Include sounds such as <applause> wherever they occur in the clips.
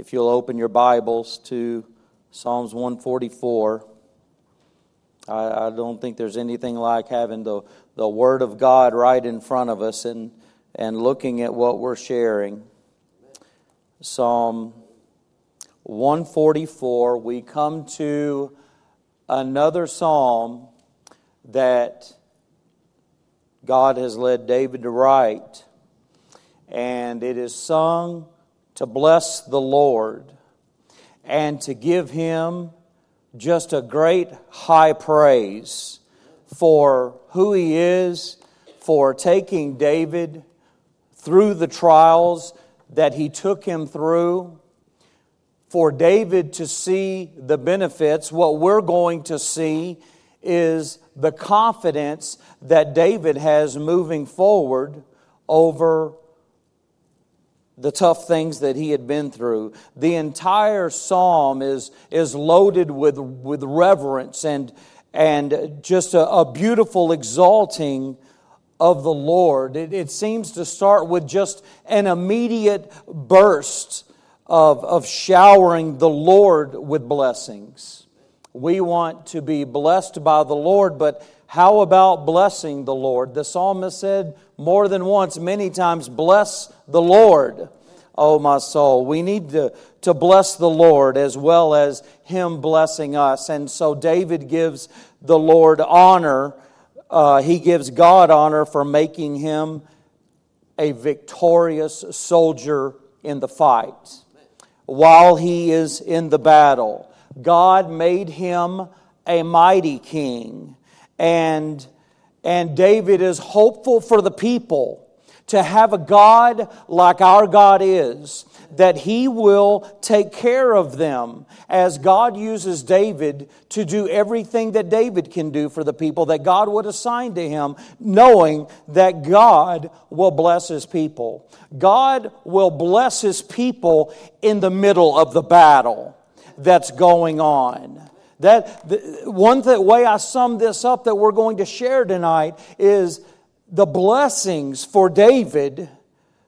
if you'll open your Bibles to Psalms 144. I, I, don't think there's anything like having the, the Word of God right in front of us and, and looking at what we're sharing. Psalm 144, we come to another psalm that God has led David to write, and it is sung to bless the Lord and to give him just a great high praise for who he is, for taking David through the trials that he took him through, for David to see the benefits. What we're going to see is the confidence that David has moving forward over the tough things that he had been through. The entire psalm is, is loaded with, with reverence and, and just a, a beautiful exalting of the Lord. It, it seems to start with just an immediate burst of, of showering the Lord with blessings. We want to be blessed by the Lord, but how about blessing the Lord? The psalmist said more than once, many times, bless the Lord, oh my soul. We need to, to bless the Lord as well as Him blessing us. And so David gives the Lord honor. Uh, he gives God honor for making him a victorious soldier in the fight while he is in the battle. God made him a mighty king. And, and David is hopeful for the people to have a God like our God is, that he will take care of them as God uses David to do everything that David can do for the people that God would assign to him, knowing that God will bless his people. God will bless his people in the middle of the battle that's going on. That the, one th- way I sum this up that we're going to share tonight is the blessings for David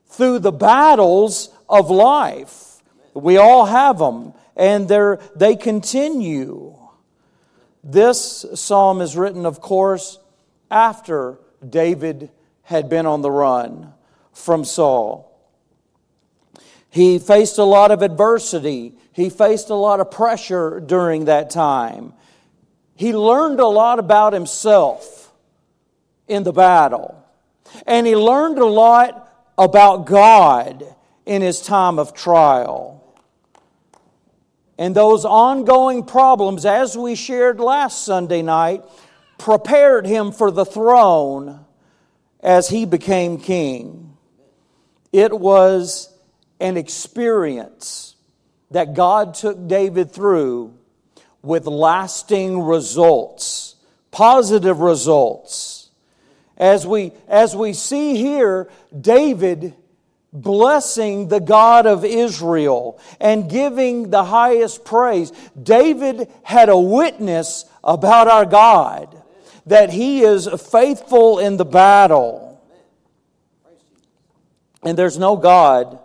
through the battles of life. We all have them, and they they continue. This psalm is written, of course, after David had been on the run from Saul. He faced a lot of adversity he faced a lot of pressure during that time. He learned a lot about himself in the battle. And he learned a lot about God in his time of trial. And those ongoing problems, as we shared last Sunday night, prepared him for the throne as he became king. It was an experience that God took David through with lasting results, positive results. As we, as we see here, David blessing the God of Israel and giving the highest praise. David had a witness about our God that he is faithful in the battle. And there's no God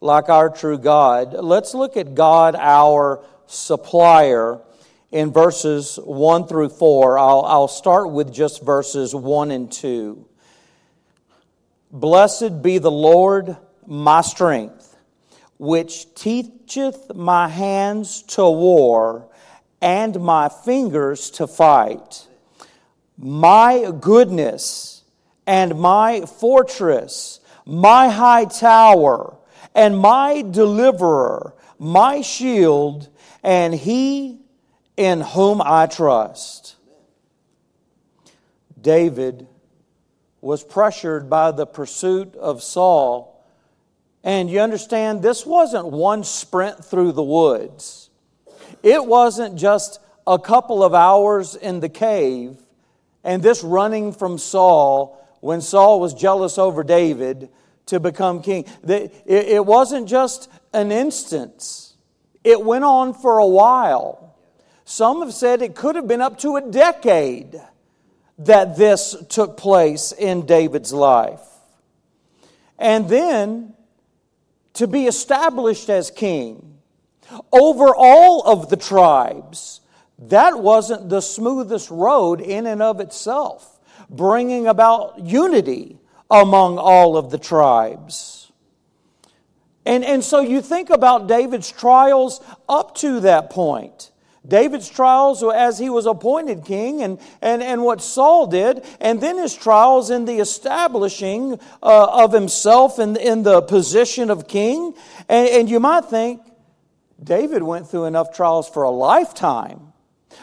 like our true God. Let's look at God, our supplier, in verses 1 through 4. I'll, I'll start with just verses 1 and 2. Blessed be the Lord, my strength, which teacheth my hands to war and my fingers to fight. My goodness and my fortress, my high tower and my deliverer, my shield, and he in whom I trust. David was pressured by the pursuit of Saul. And you understand, this wasn't one sprint through the woods. It wasn't just a couple of hours in the cave and this running from Saul when Saul was jealous over David to become king. It wasn't just an instance, it went on for a while. Some have said it could have been up to a decade that this took place in David's life. And then to be established as king, over all of the tribes. That wasn't the smoothest road in and of itself, bringing about unity among all of the tribes. And, and so you think about David's trials up to that point. David's trials as he was appointed king and, and, and what Saul did, and then his trials in the establishing uh, of himself in, in the position of king. And, and you might think David went through enough trials for a lifetime,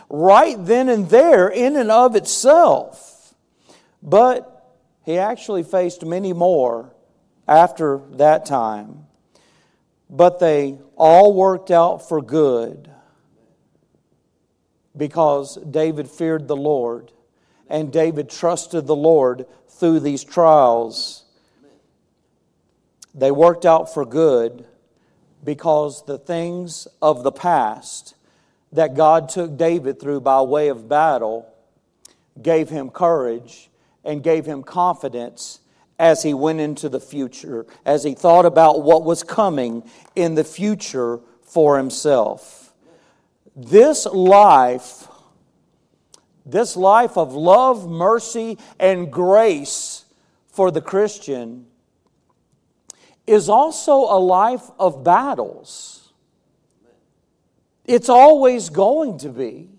right then and there, in and of itself. But he actually faced many more after that time. But they all worked out for good because David feared the Lord and David trusted the Lord through these trials. They worked out for good because the things of the past that God took David through by way of battle gave him courage and gave him confidence as he went into the future, as he thought about what was coming in the future for himself. This life, this life of love, mercy, and grace for the Christian is also a life of battles. It's always going to be.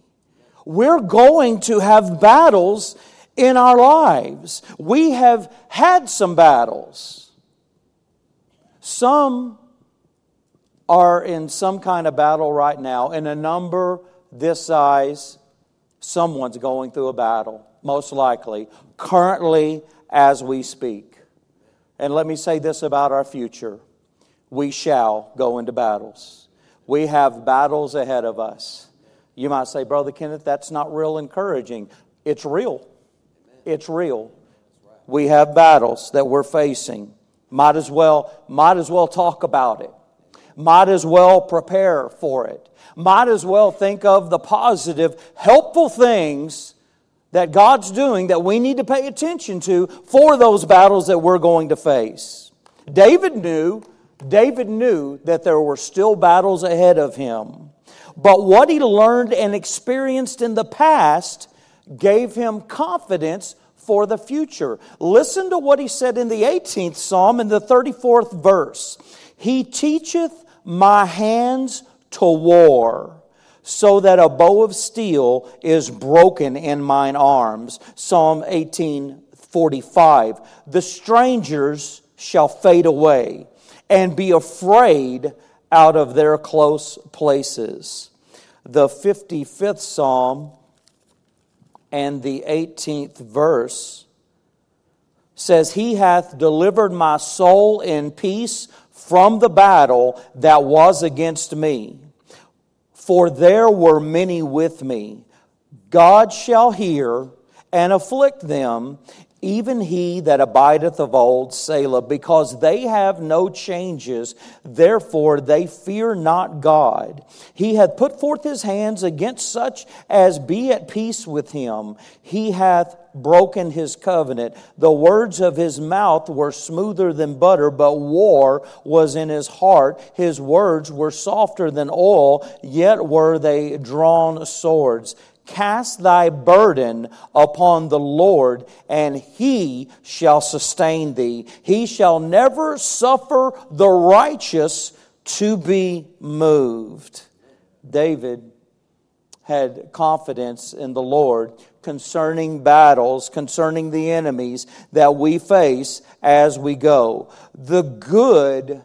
We're going to have battles in our lives. We have had some battles. Some are in some kind of battle right now. In a number this size, someone's going through a battle, most likely, currently as we speak. And let me say this about our future we shall go into battles. We have battles ahead of us. You might say, Brother Kenneth, that's not real encouraging. It's real. It's real. We have battles that we're facing. Might as well, might as well talk about it might as well prepare for it. Might as well think of the positive, helpful things that God's doing that we need to pay attention to for those battles that we're going to face. David knew, David knew that there were still battles ahead of him. But what he learned and experienced in the past gave him confidence for the future. Listen to what he said in the 18th Psalm in the 34th verse. He teacheth my hands to war, so that a bow of steel is broken in mine arms. Psalm 1845. The strangers shall fade away and be afraid out of their close places. The 55th Psalm and the 18th verse says, He hath delivered my soul in peace from the battle that was against me. For there were many with me. God shall hear and afflict them, even he that abideth of old, Selah, because they have no changes, therefore they fear not God. He hath put forth his hands against such as be at peace with him. He hath broken his covenant. The words of his mouth were smoother than butter, but war was in his heart. His words were softer than oil, yet were they drawn swords. Cast thy burden upon the Lord, and he shall sustain thee. He shall never suffer the righteous to be moved. David had confidence in the Lord concerning battles, concerning the enemies that we face as we go. The good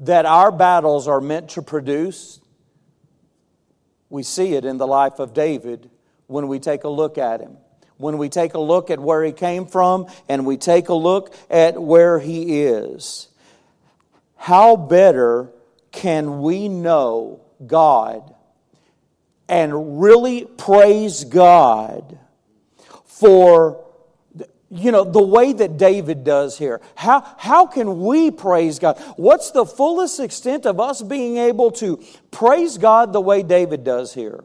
that our battles are meant to produce we see it in the life of David when we take a look at him. When we take a look at where he came from and we take a look at where he is. How better can we know God and really praise God for you know, the way that David does here. How, how can we praise God? What's the fullest extent of us being able to praise God the way David does here?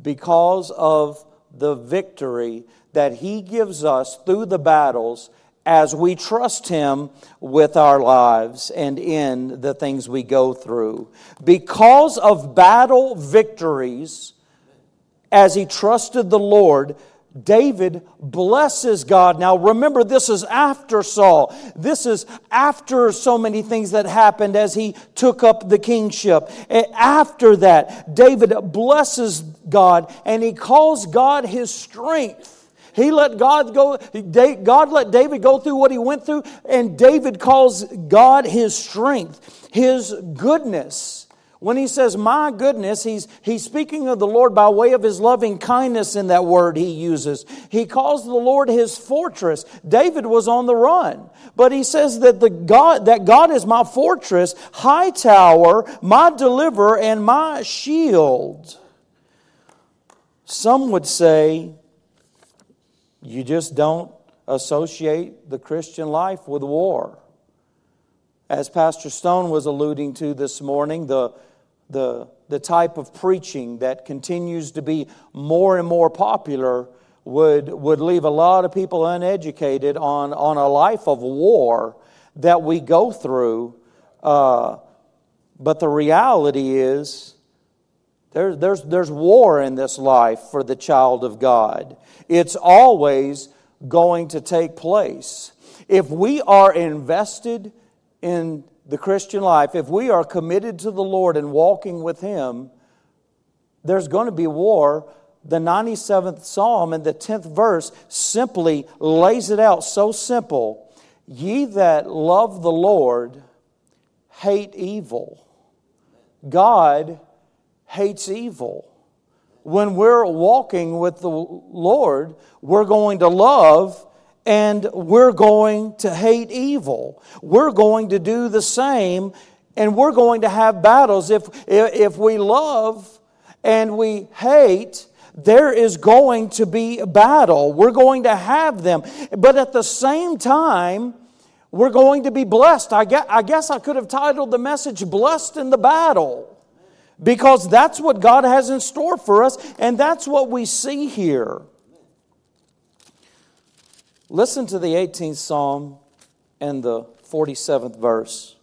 Because of the victory that he gives us through the battles as we trust Him with our lives and in the things we go through. Because of battle victories, as he trusted the Lord, David blesses God. Now remember, this is after Saul. This is after so many things that happened as he took up the kingship. After that, David blesses God and he calls God his strength. He let God go, God let David go through what he went through, and David calls God his strength, his goodness. When he says, My goodness, he's, he's speaking of the Lord by way of his loving kindness in that word he uses. He calls the Lord his fortress. David was on the run. But he says that, the God, that God is my fortress, high tower, my deliverer, and my shield. Some would say, you just don't associate the Christian life with war. As Pastor Stone was alluding to this morning, the the, the type of preaching that continues to be more and more popular would, would leave a lot of people uneducated on, on a life of war that we go through. Uh, but the reality is, there, there's, there's war in this life for the child of God. It's always going to take place. If we are invested in the Christian life, if we are committed to the Lord and walking with Him, there's going to be war. The 97th Psalm and the 10th verse simply lays it out so simple. Ye that love the Lord hate evil. God hates evil. When we're walking with the Lord, we're going to love and we're going to hate evil. We're going to do the same, and we're going to have battles. If, if we love and we hate, there is going to be a battle. We're going to have them. But at the same time, we're going to be blessed. I guess, I guess I could have titled the message Blessed in the Battle because that's what God has in store for us, and that's what we see here. Listen to the 18th Psalm and the 47th verse.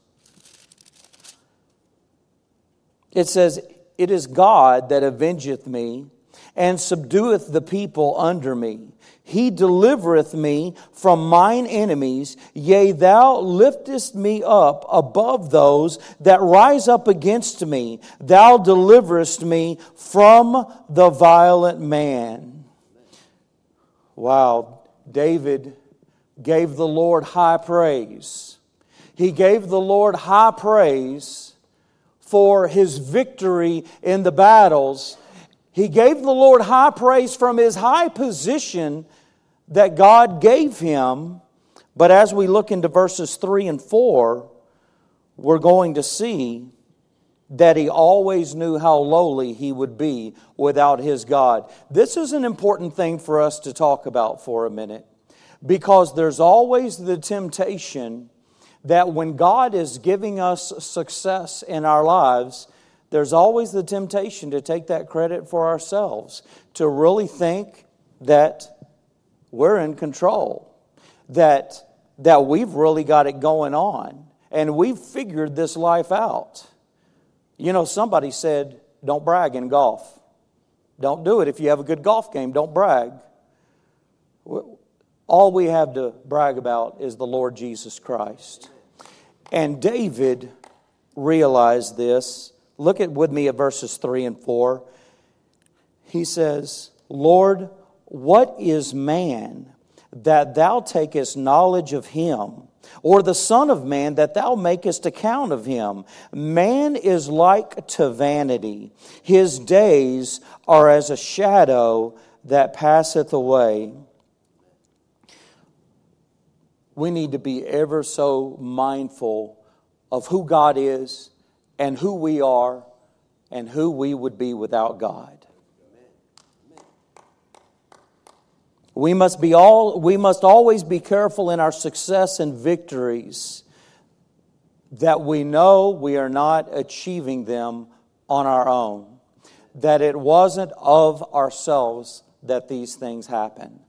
It says, It is God that avengeth me and subdueth the people under me. He delivereth me from mine enemies. Yea, thou liftest me up above those that rise up against me. Thou deliverest me from the violent man. Wow. David gave the Lord high praise. He gave the Lord high praise for his victory in the battles. He gave the Lord high praise from his high position that God gave him. But as we look into verses 3 and 4, we're going to see that he always knew how lowly he would be without his God. This is an important thing for us to talk about for a minute because there's always the temptation that when God is giving us success in our lives, there's always the temptation to take that credit for ourselves, to really think that we're in control, that, that we've really got it going on, and we've figured this life out. You know, somebody said, don't brag in golf. Don't do it. If you have a good golf game, don't brag. All we have to brag about is the Lord Jesus Christ. And David realized this. Look at with me at verses 3 and 4. He says, Lord, what is man that thou takest knowledge of him? Or the Son of Man, that thou makest account of him. Man is like to vanity, his days are as a shadow that passeth away. We need to be ever so mindful of who God is and who we are and who we would be without God. We must, be all, we must always be careful in our success and victories that we know we are not achieving them on our own, that it wasn't of ourselves that these things happen.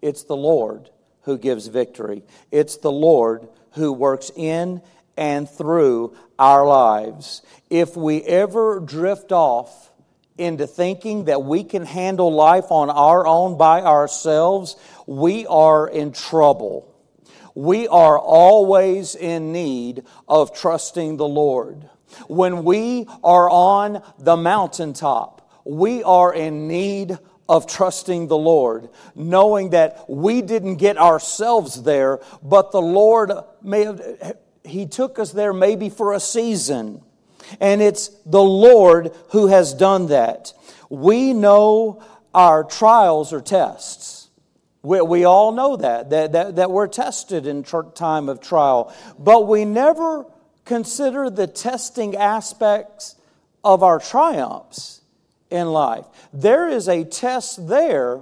It's the Lord who gives victory. It's the Lord who works in and through our lives. If we ever drift off into thinking that we can handle life on our own by ourselves, we are in trouble. We are always in need of trusting the Lord. When we are on the mountaintop, we are in need of trusting the Lord, knowing that we didn't get ourselves there, but the Lord may have, He took us there maybe for a season. And it's the Lord who has done that. We know our trials or tests. We, we all know that, that, that, that we're tested in tr- time of trial. But we never consider the testing aspects of our triumphs in life. There is a test there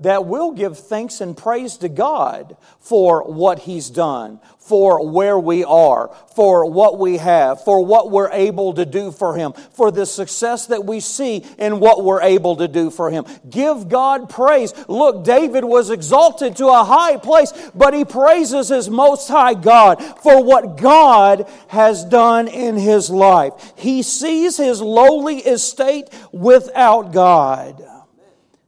that will give thanks and praise to God for what He's done, for where we are, for what we have, for what we're able to do for Him, for the success that we see in what we're able to do for Him. Give God praise. Look, David was exalted to a high place, but he praises his Most High God for what God has done in his life. He sees his lowly estate without God.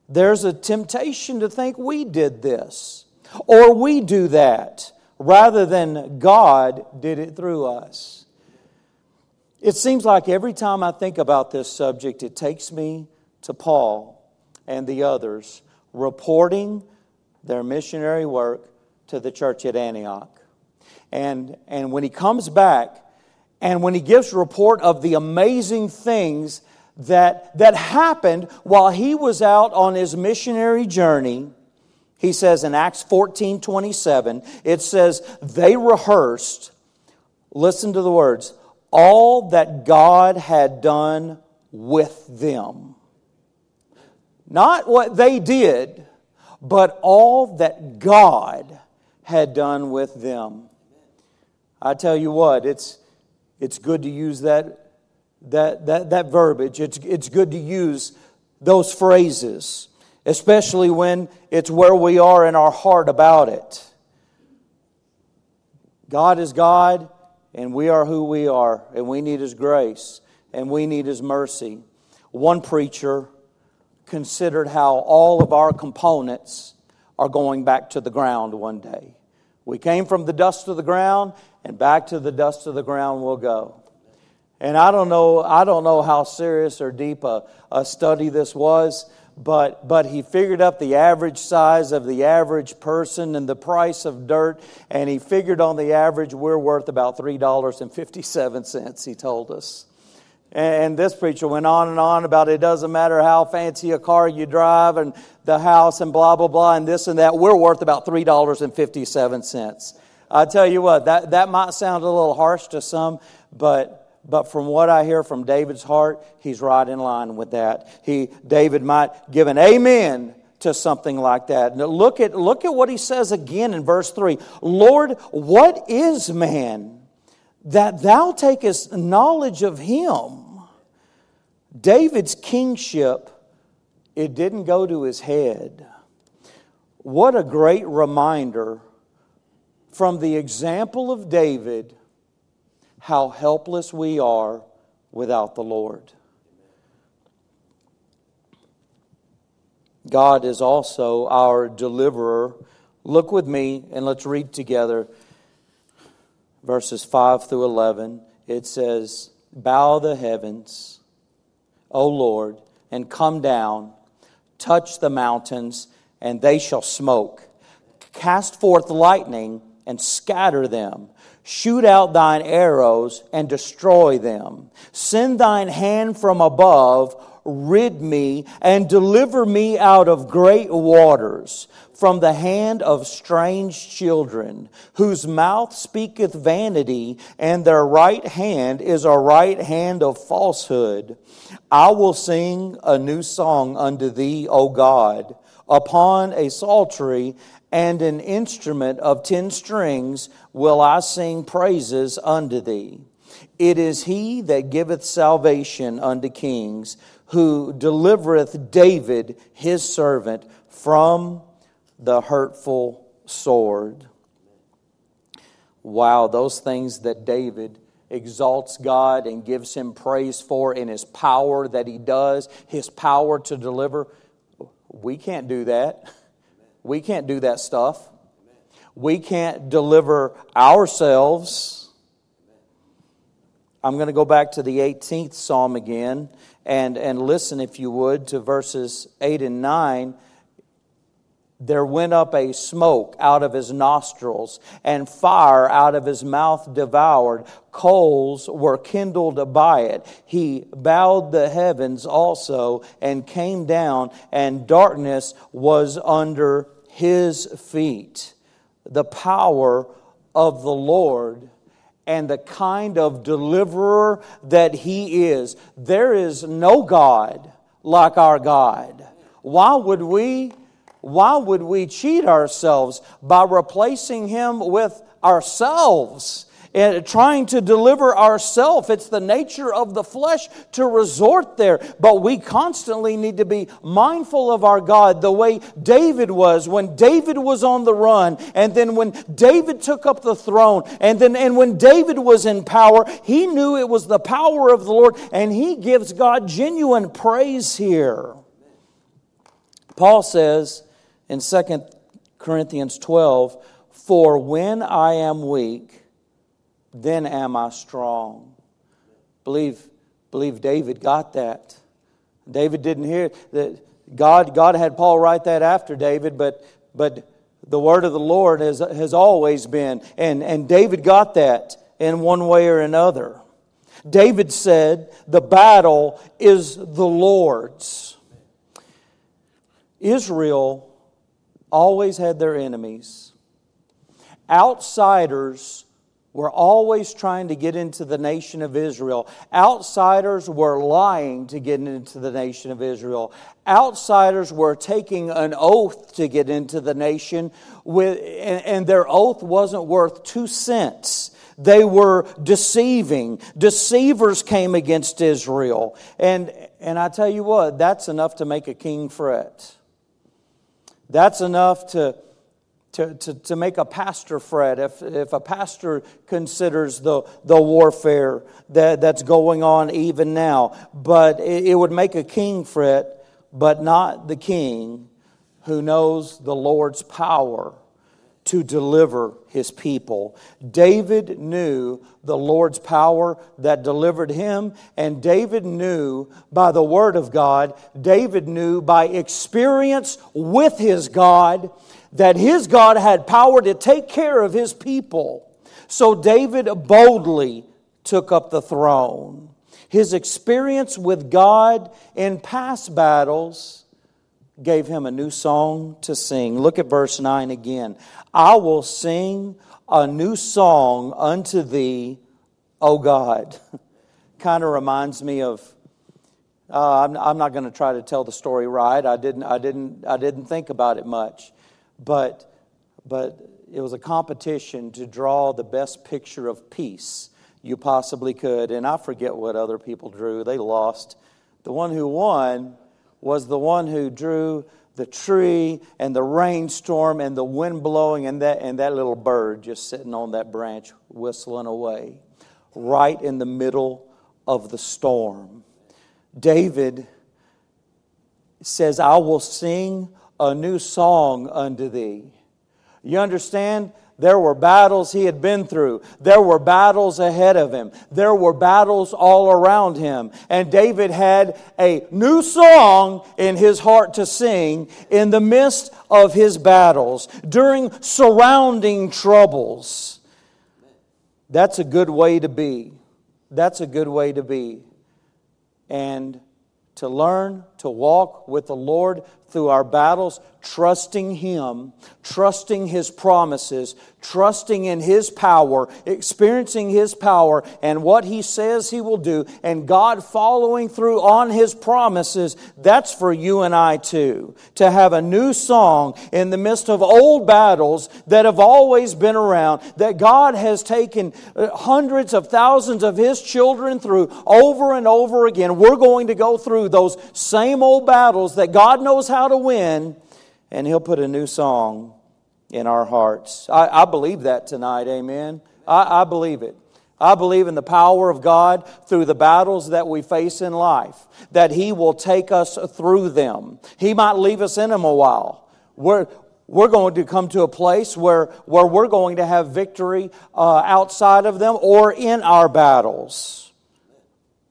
There's a temptation to think we did this or we do that rather than God did it through us. It seems like every time I think about this subject, it takes me to Paul and the others reporting their missionary work to the church at Antioch. And, and when he comes back, and when he gives report of the amazing things that, that happened while he was out on his missionary journey. He says in Acts 14 27, it says, they rehearsed, listen to the words, all that God had done with them. Not what they did, but all that God had done with them. I tell you what, it's, it's good to use that that, that, that verbiage. It's, it's good to use those phrases, especially when it's where we are in our heart about it. God is God, and we are who we are, and we need His grace, and we need His mercy. One preacher considered how all of our components are going back to the ground one day. We came from the dust of the ground, and back to the dust of the ground we'll go. And I don't know, I don't know how serious or deep a, a study this was, but, but he figured up the average size of the average person and the price of dirt, and he figured on the average we're worth about $3.57, he told us. And this preacher went on and on about it doesn't matter how fancy a car you drive and the house and blah, blah, blah, and this and that. We're worth about $3.57. I tell you what, that, that might sound a little harsh to some, but but from what I hear from David's heart, he's right in line with that. He, David might give an amen to something like that. Now look at, look at what he says again in verse 3 Lord, what is man that thou takest knowledge of him? David's kingship, it didn't go to his head. What a great reminder from the example of David how helpless we are without the Lord. God is also our deliverer. Look with me and let's read together verses 5 through 11. It says, Bow the heavens, O Lord, and come down, touch the mountains, and they shall smoke. Cast forth lightning and scatter them. Shoot out thine arrows and destroy them. Send thine hand from above, rid me, and deliver me out of great waters, from the hand of strange children, whose mouth speaketh vanity, and their right hand is a right hand of falsehood. I will sing a new song unto thee, O God, upon a psaltery and an instrument of ten strings will I sing praises unto thee. It is he that giveth salvation unto kings, who delivereth David his servant from the hurtful sword. Wow, those things that David exalts God and gives him praise for in his power that he does, his power to deliver. We can't do that. <laughs> We can't do that stuff. We can't deliver ourselves. I'm going to go back to the 18th Psalm again and, and listen, if you would, to verses 8 and 9 there went up a smoke out of his nostrils, and fire out of his mouth devoured. Coals were kindled by it. He bowed the heavens also and came down, and darkness was under his feet. The power of the Lord and the kind of deliverer that he is. There is no God like our God. Why would we? why would we cheat ourselves by replacing Him with ourselves? And trying to deliver ourselves. It's the nature of the flesh to resort there. But we constantly need to be mindful of our God the way David was when David was on the run, and then when David took up the throne, and then and when David was in power, he knew it was the power of the Lord, and he gives God genuine praise here. Paul says, in 2 Corinthians 12, For when I am weak, then am I strong. Believe, believe David got that. David didn't hear that God, God had Paul write that after David, but, but the word of the Lord has, has always been. And, and David got that in one way or another. David said, The battle is the Lord's. Israel always had their enemies. Outsiders were always trying to get into the nation of Israel. Outsiders were lying to get into the nation of Israel. Outsiders were taking an oath to get into the nation, with, and, and their oath wasn't worth two cents. They were deceiving. Deceivers came against Israel. And, and I tell you what, that's enough to make a king fret. That's enough to, to, to, to make a pastor fret if, if a pastor considers the, the warfare that, that's going on even now. But it, it would make a king fret, but not the king who knows the Lord's power to deliver his people. David knew the Lord's power that delivered him, and David knew by the word of God, David knew by experience with his God that his God had power to take care of his people. So David boldly took up the throne. His experience with God in past battles gave him a new song to sing. Look at verse 9 again. I will sing a new song unto thee, O God. <laughs> kind of reminds me of. Uh, I'm, I'm not going to try to tell the story right. I didn't. I didn't. I didn't think about it much, but but it was a competition to draw the best picture of peace you possibly could. And I forget what other people drew. They lost. The one who won was the one who drew the tree and the rainstorm and the wind blowing and that, and that little bird just sitting on that branch whistling away right in the middle of the storm. David says, I will sing a new song unto thee. You understand? There were battles he had been through. There were battles ahead of him. There were battles all around him. And David had a new song in his heart to sing in the midst of his battles, during surrounding troubles. That's a good way to be. That's a good way to be. And to learn to walk with the Lord through our battles, trusting Him, trusting His promises, trusting in His power, experiencing His power and what He says He will do, and God following through on His promises, that's for you and I too. To have a new song in the midst of old battles that have always been around, that God has taken uh, hundreds of thousands of His children through over and over again. We're going to go through those same old battles that God knows how to win, and He'll put a new song in our hearts. I, I believe that tonight, amen. I, I believe it. I believe in the power of God through the battles that we face in life, that He will take us through them. He might leave us in them a while. We're, we're going to come to a place where, where we're going to have victory uh, outside of them or in our battles.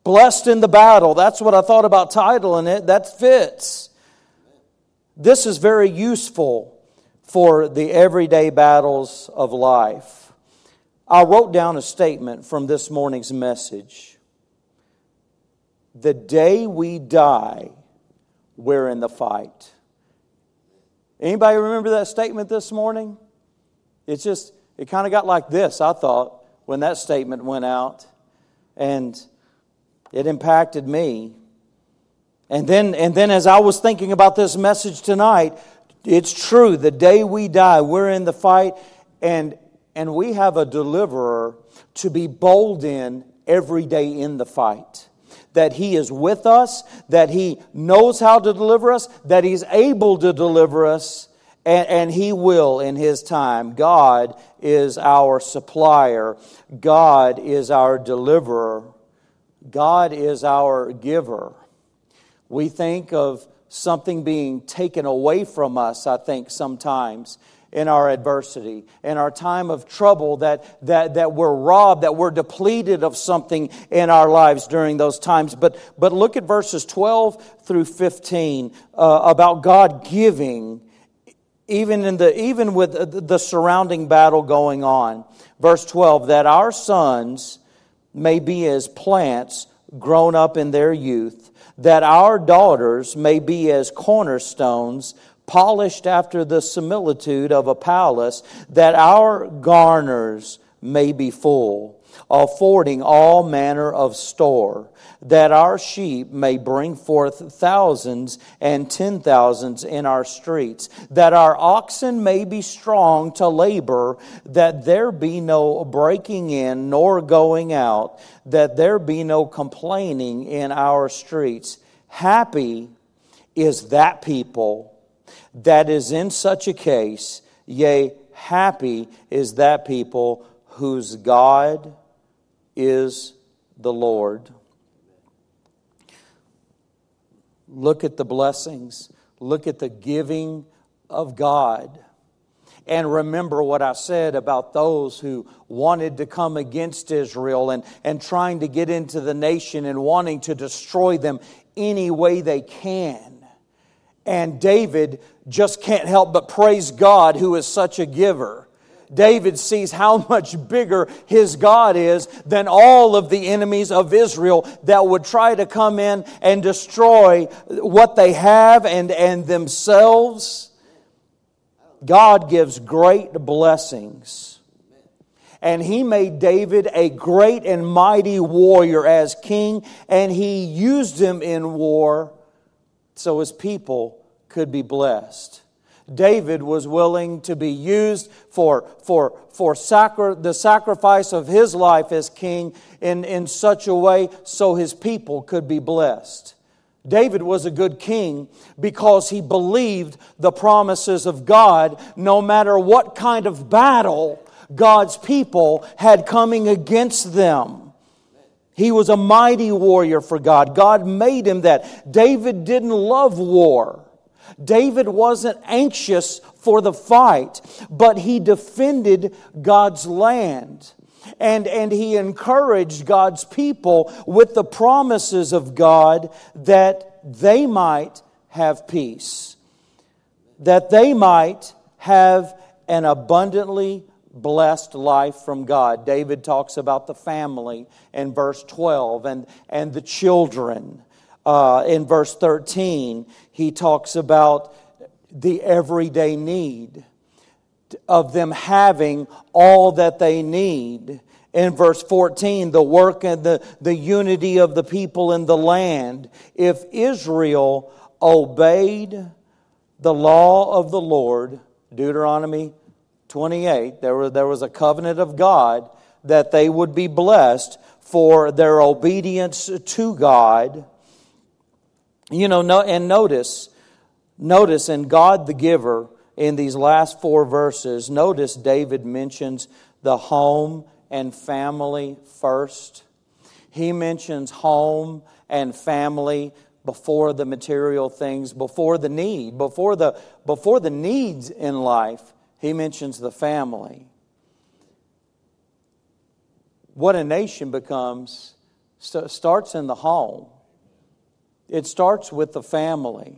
Blessed in the battle. That's what I thought about titling it. That fits. This is very useful for the everyday battles of life. I wrote down a statement from this morning's message. The day we die, we're in the fight. Anybody remember that statement this morning? It's just, it kind of got like this, I thought, when that statement went out. And it impacted me. And then, and then as I was thinking about this message tonight, it's true. The day we die, we're in the fight, and, and we have a deliverer to be bold in every day in the fight. That He is with us, that He knows how to deliver us, that He's able to deliver us, and, and He will in His time. God is our supplier, God is our deliverer, God is our giver. We think of something being taken away from us, I think, sometimes in our adversity, in our time of trouble, that, that, that we're robbed, that we're depleted of something in our lives during those times. But, but look at verses 12 through 15 uh, about God giving, even, in the, even with the surrounding battle going on. Verse 12, that our sons may be as plants grown up in their youth that our daughters may be as cornerstones, polished after the similitude of a palace, that our garners may be full, affording all manner of store that our sheep may bring forth thousands and ten thousands in our streets, that our oxen may be strong to labor, that there be no breaking in nor going out, that there be no complaining in our streets. Happy is that people that is in such a case, yea, happy is that people whose God is the Lord. Look at the blessings. Look at the giving of God. And remember what I said about those who wanted to come against Israel and, and trying to get into the nation and wanting to destroy them any way they can. And David just can't help but praise God, who is such a giver. David sees how much bigger his God is than all of the enemies of Israel that would try to come in and destroy what they have and, and themselves. God gives great blessings. And he made David a great and mighty warrior as king, and he used him in war so his people could be blessed. David was willing to be used for, for, for sacri- the sacrifice of his life as king in, in such a way so his people could be blessed. David was a good king because he believed the promises of God no matter what kind of battle God's people had coming against them. He was a mighty warrior for God. God made him that. David didn't love war. David wasn't anxious for the fight, but he defended God's land. And, and he encouraged God's people with the promises of God that they might have peace, that they might have an abundantly blessed life from God. David talks about the family in verse 12 and, and the children uh, in verse 13, he talks about the everyday need of them having all that they need. In verse 14, the work and the, the unity of the people in the land. If Israel obeyed the law of the Lord, Deuteronomy 28, there was, there was a covenant of God that they would be blessed for their obedience to God you know, no, and notice, notice, in God the giver in these last four verses, notice David mentions the home and family first. He mentions home and family before the material things, before the need, before the, before the needs in life. He mentions the family. What a nation becomes starts in the home. It starts with the family.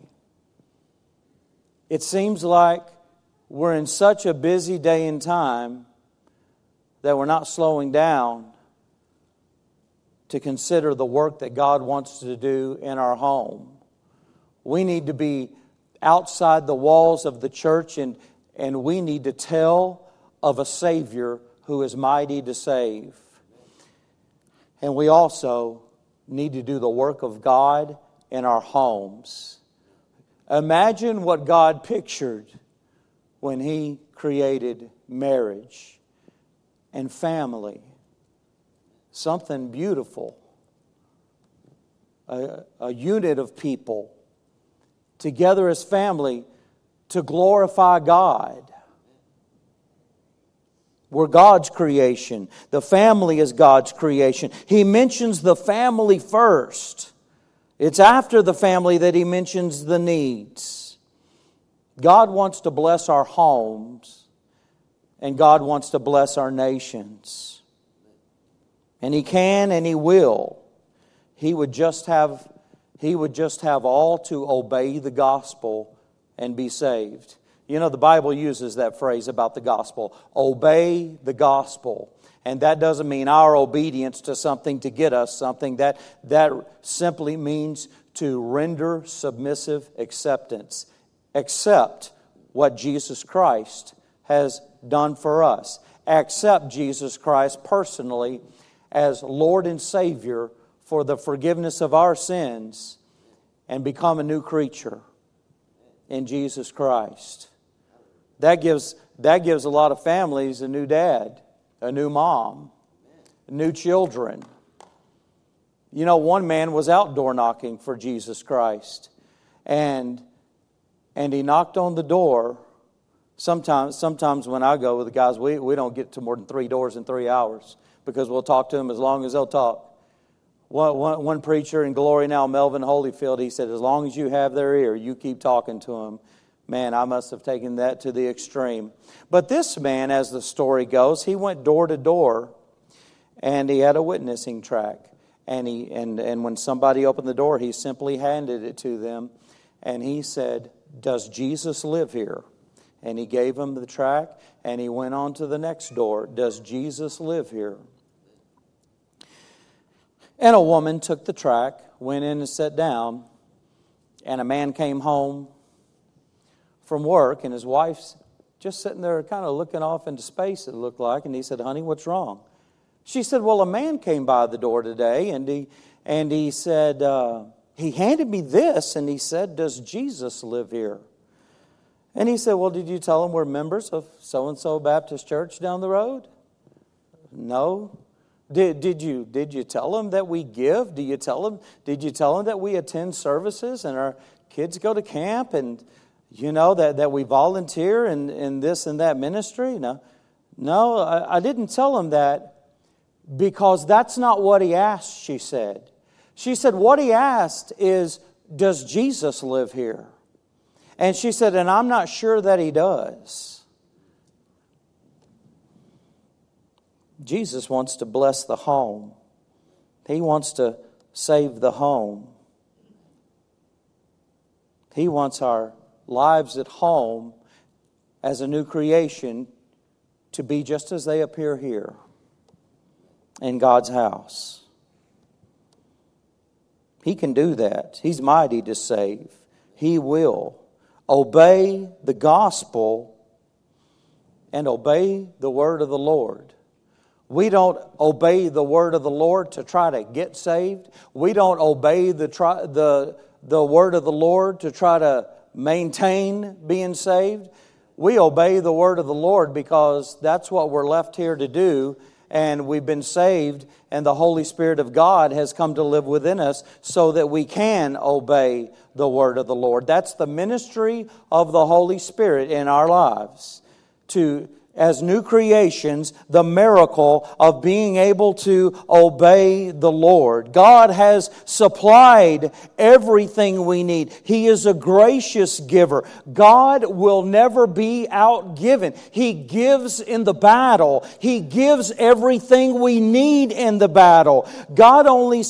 It seems like we're in such a busy day and time that we're not slowing down to consider the work that God wants to do in our home. We need to be outside the walls of the church and, and we need to tell of a Savior who is mighty to save. And we also need to do the work of God in our homes. Imagine what God pictured when He created marriage and family. Something beautiful. A, a unit of people together as family to glorify God. We're God's creation. The family is God's creation. He mentions the family first. It's after the family that he mentions the needs. God wants to bless our homes, and God wants to bless our nations. And he can and he will. He would just have he would just have all to obey the gospel and be saved. You know, the Bible uses that phrase about the gospel obey the gospel. And that doesn't mean our obedience to something to get us something. That, that simply means to render submissive acceptance. Accept what Jesus Christ has done for us. Accept Jesus Christ personally as Lord and Savior for the forgiveness of our sins and become a new creature in Jesus Christ. That gives, that gives a lot of families a new dad a new mom, new children. You know, one man was outdoor knocking for Jesus Christ, and and he knocked on the door. Sometimes, sometimes when I go with the guys, we, we don't get to more than three doors in three hours because we'll talk to them as long as they'll talk. One, one, one preacher in Glory Now, Melvin Holyfield, he said, as long as you have their ear, you keep talking to them Man, I must have taken that to the extreme. But this man, as the story goes, he went door to door and he had a witnessing track. And, he, and, and when somebody opened the door, he simply handed it to them and he said, Does Jesus live here? And he gave him the track and he went on to the next door. Does Jesus live here? And a woman took the track, went in and sat down, and a man came home from work, and his wife's just sitting there kind of looking off into space, it looked like. And he said, Honey, what's wrong? She said, Well, a man came by the door today, and he, and he said, uh, He handed me this, and he said, Does Jesus live here? And he said, Well, did you tell him we're members of so and so Baptist Church down the road? No. Did, did, you, did you tell him that we give? Do you tell him, did you tell him that we attend services and our kids go to camp and you know, that, that we volunteer in, in this and that ministry? No, no I, I didn't tell him that because that's not what he asked, she said. She said, What he asked is, Does Jesus live here? And she said, And I'm not sure that he does. Jesus wants to bless the home, he wants to save the home. He wants our lives at home as a new creation to be just as they appear here in God's house. He can do that. He's mighty to save. He will. Obey the gospel and obey the word of the Lord. We don't obey the word of the Lord to try to get saved. We don't obey the, the, the word of the Lord to try to maintain being saved. We obey the word of the Lord because that's what we're left here to do. and we've been saved, and the Holy Spirit of God has come to live within us so that we can obey the word of the Lord. That's the ministry of the Holy Spirit in our lives to as new creations the miracle of being able to obey the Lord. God has supplied everything we need. He is a gracious giver. God will never be outgiven. He gives in the battle. He gives everything we need in the battle. God only,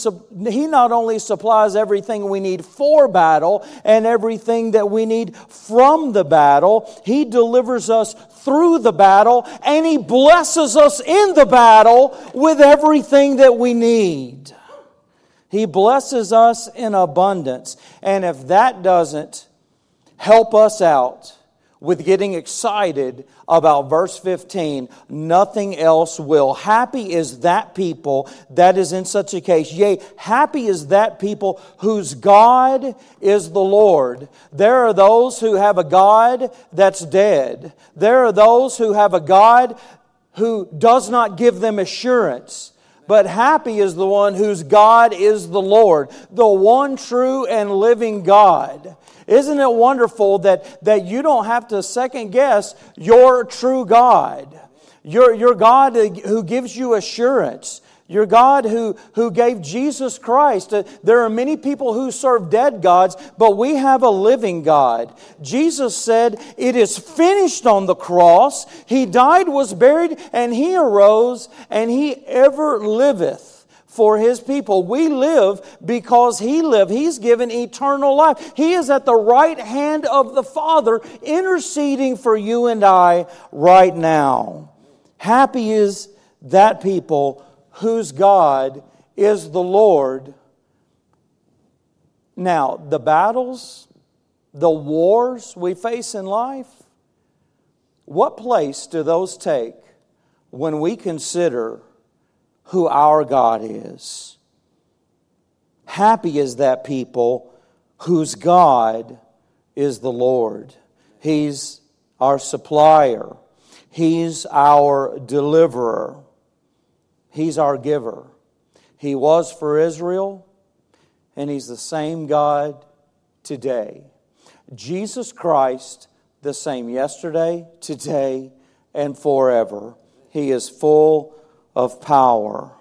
He not only supplies everything we need for battle and everything that we need from the battle, He delivers us through the battle and He blesses us in the battle with everything that we need. He blesses us in abundance. And if that doesn't help us out, with getting excited about verse 15, nothing else will. Happy is that people that is in such a case. Yea, happy is that people whose God is the Lord. There are those who have a God that's dead. There are those who have a God who does not give them assurance. But happy is the one whose God is the Lord, the one true and living God. Isn't it wonderful that, that you don't have to second guess your true God? Your, your God who gives you assurance. Your God who, who gave Jesus Christ. Uh, there are many people who serve dead gods, but we have a living God. Jesus said, It is finished on the cross. He died, was buried, and He arose, and He ever liveth for his people. We live because he lived. He's given eternal life. He is at the right hand of the Father interceding for you and I right now. Happy is that people whose God is the Lord. Now, the battles, the wars we face in life, what place do those take when we consider who our God is. Happy is that people whose God is the Lord. He's our supplier, He's our deliverer, He's our giver. He was for Israel, and He's the same God today. Jesus Christ, the same yesterday, today, and forever. He is full of power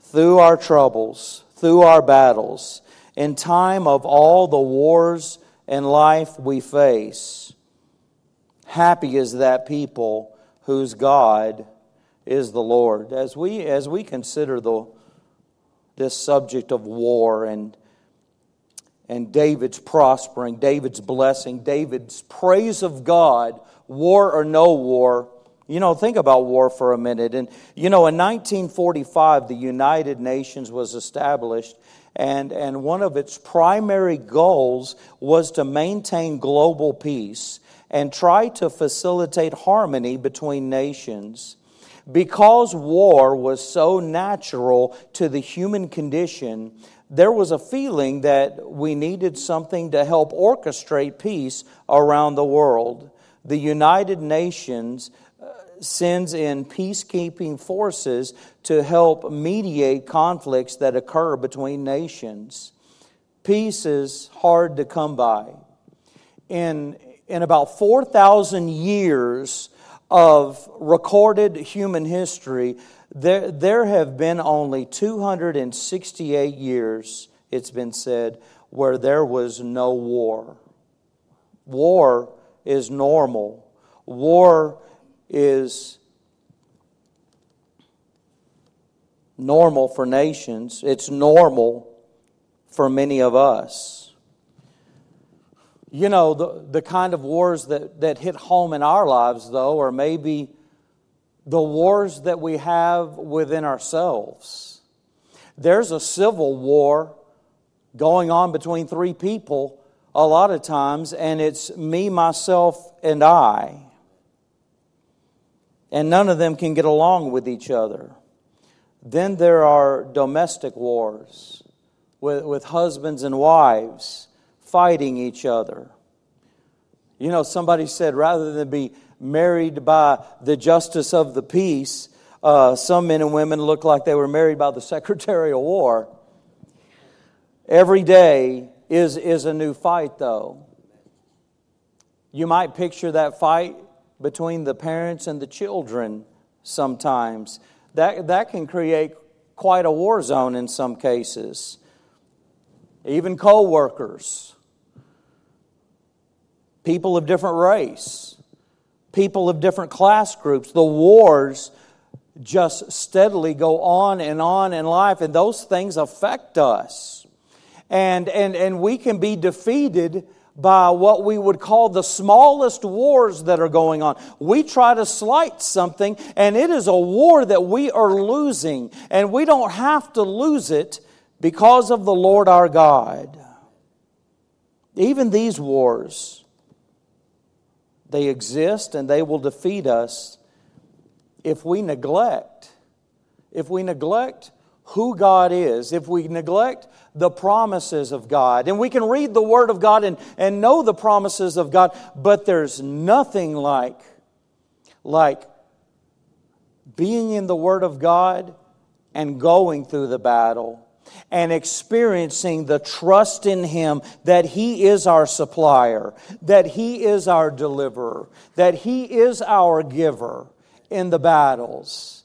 through our troubles, through our battles, in time of all the wars and life we face. Happy is that people whose God is the Lord. As we, as we consider the, this subject of war and, and David's prospering, David's blessing, David's praise of God, war or no war, you know, think about war for a minute. And, you know, in 1945, the United Nations was established, and, and one of its primary goals was to maintain global peace and try to facilitate harmony between nations. Because war was so natural to the human condition, there was a feeling that we needed something to help orchestrate peace around the world. The United Nations sends in peacekeeping forces to help mediate conflicts that occur between nations. Peace is hard to come by. In, in about 4,000 years of recorded human history, there, there have been only 268 years, it's been said, where there was no war. War is normal. War is normal for nations, it's normal for many of us. You know, the, the kind of wars that, that hit home in our lives, though, are maybe the wars that we have within ourselves. There's a civil war going on between three people a lot of times, and it's me, myself, and I and none of them can get along with each other. Then there are domestic wars with, with husbands and wives fighting each other. You know, somebody said rather than be married by the justice of the peace, Uh, some men and women look like they were married by the <laughs> Secretary of War. Every day is, is a new fight, though. You might picture that fight between the parents and the children sometimes. That, that can create quite a war zone in some cases. Even co workers, people of different race, people of different class groups. The wars just steadily go on and on in life, and those things affect us. And, and, and we can be defeated by what we would call the smallest wars that are going on. We try to slight something, and it is a war that we are losing, and we don't have to lose it because of the Lord our God. Even these wars, they exist and they will defeat us if we neglect, if we neglect who God is, if we neglect the promises of God, and we can read the Word of God and, and know the promises of God, but there's nothing like, like being in the Word of God and going through the battle and experiencing the trust in Him that He is our supplier, that He is our deliverer, that He is our giver in the battles.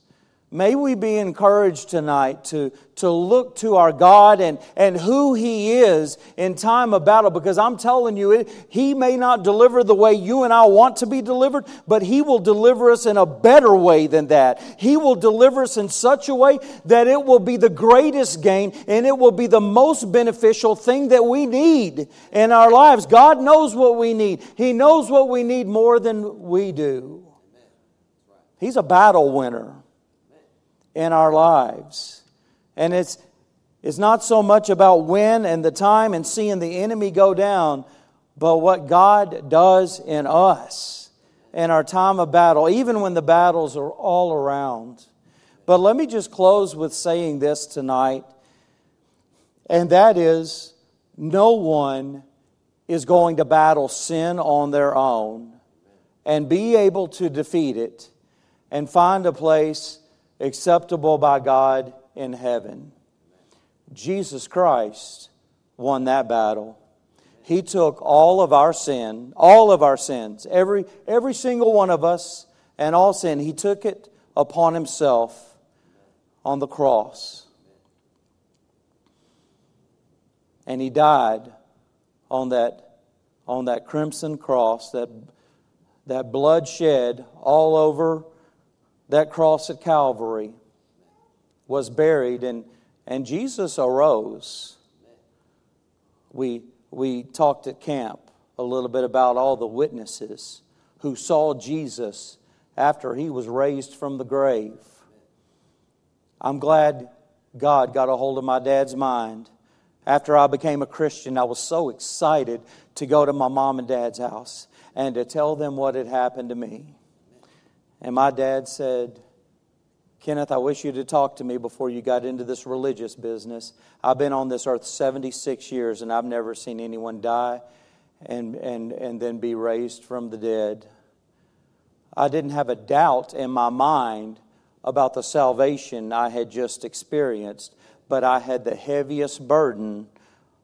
May we be encouraged tonight to, to look to our God and, and who He is in time of battle because I'm telling you, it, He may not deliver the way you and I want to be delivered, but He will deliver us in a better way than that. He will deliver us in such a way that it will be the greatest gain and it will be the most beneficial thing that we need in our lives. God knows what we need, He knows what we need more than we do. He's a battle winner in our lives. And it's, it's not so much about when and the time and seeing the enemy go down, but what God does in us in our time of battle, even when the battles are all around. But let me just close with saying this tonight, and that is no one is going to battle sin on their own and be able to defeat it and find a place acceptable by God in heaven. Jesus Christ won that battle. He took all of our sin, all of our sins, every, every single one of us, and all sin. He took it upon himself on the cross. And he died on that, on that crimson cross, that, that blood shed all over that cross at Calvary, was buried, and, and Jesus arose. We, we talked at camp a little bit about all the witnesses who saw Jesus after he was raised from the grave. I'm glad God got a hold of my dad's mind. After I became a Christian, I was so excited to go to my mom and dad's house and to tell them what had happened to me. And my dad said, Kenneth, I wish you'd have talked to me before you got into this religious business. I've been on this earth 76 years and I've never seen anyone die and, and, and then be raised from the dead. I didn't have a doubt in my mind about the salvation I had just experienced, but I had the heaviest burden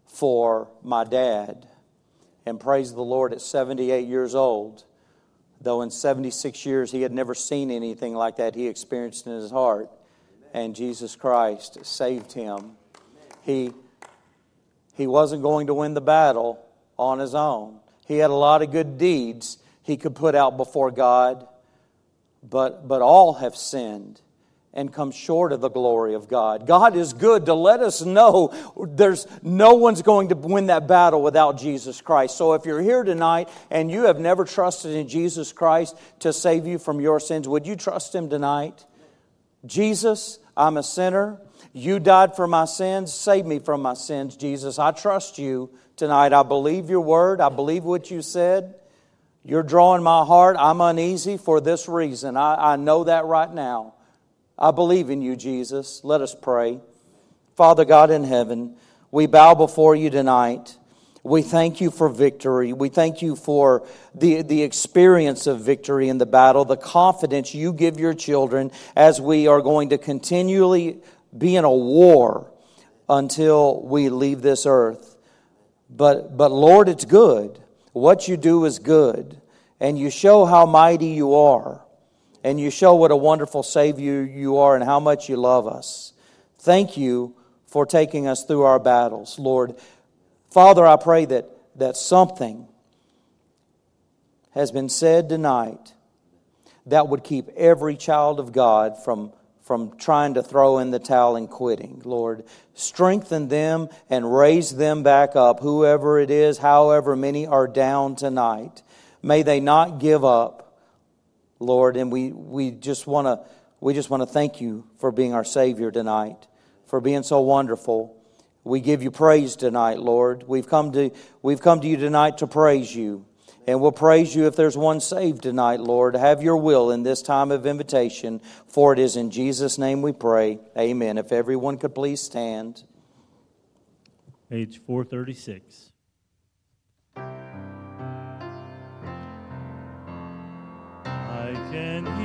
for my dad. And praise the Lord, at 78 years old, Though in 76 years he had never seen anything like that, he experienced in his heart. And Jesus Christ saved him. He, he wasn't going to win the battle on his own. He had a lot of good deeds he could put out before God, but, but all have sinned and come short of the glory of God. God is good to let us know there's no one's going to win that battle without Jesus Christ. So if you're here tonight and you have never trusted in Jesus Christ to save you from your sins, would you trust him tonight? Jesus, I'm a sinner. You died for my sins. Save me from my sins, Jesus. I trust you tonight. I believe your word. I believe what you said. You're drawing my heart. I'm uneasy for this reason. I, I know that right now. I believe in you, Jesus. Let us pray. Father God in heaven, we bow before you tonight. We thank you for victory. We thank you for the, the experience of victory in the battle, the confidence you give your children as we are going to continually be in a war until we leave this earth. But, but Lord, it's good. What you do is good. And you show how mighty you are. And you show what a wonderful Savior you are and how much you love us. Thank you for taking us through our battles, Lord. Father, I pray that, that something has been said tonight that would keep every child of God from, from trying to throw in the towel and quitting. Lord, strengthen them and raise them back up, whoever it is, however many are down tonight. May they not give up, Lord, and we, we just want to we just want to thank you for being our Savior tonight, for being so wonderful. We give you praise tonight, Lord. We've come to, we've come to you tonight to praise you. And we'll praise you if there's one saved tonight, Lord. Have your will in this time of invitation, for it is in Jesus' name we pray. Amen. If everyone could please stand. Page 436. Can.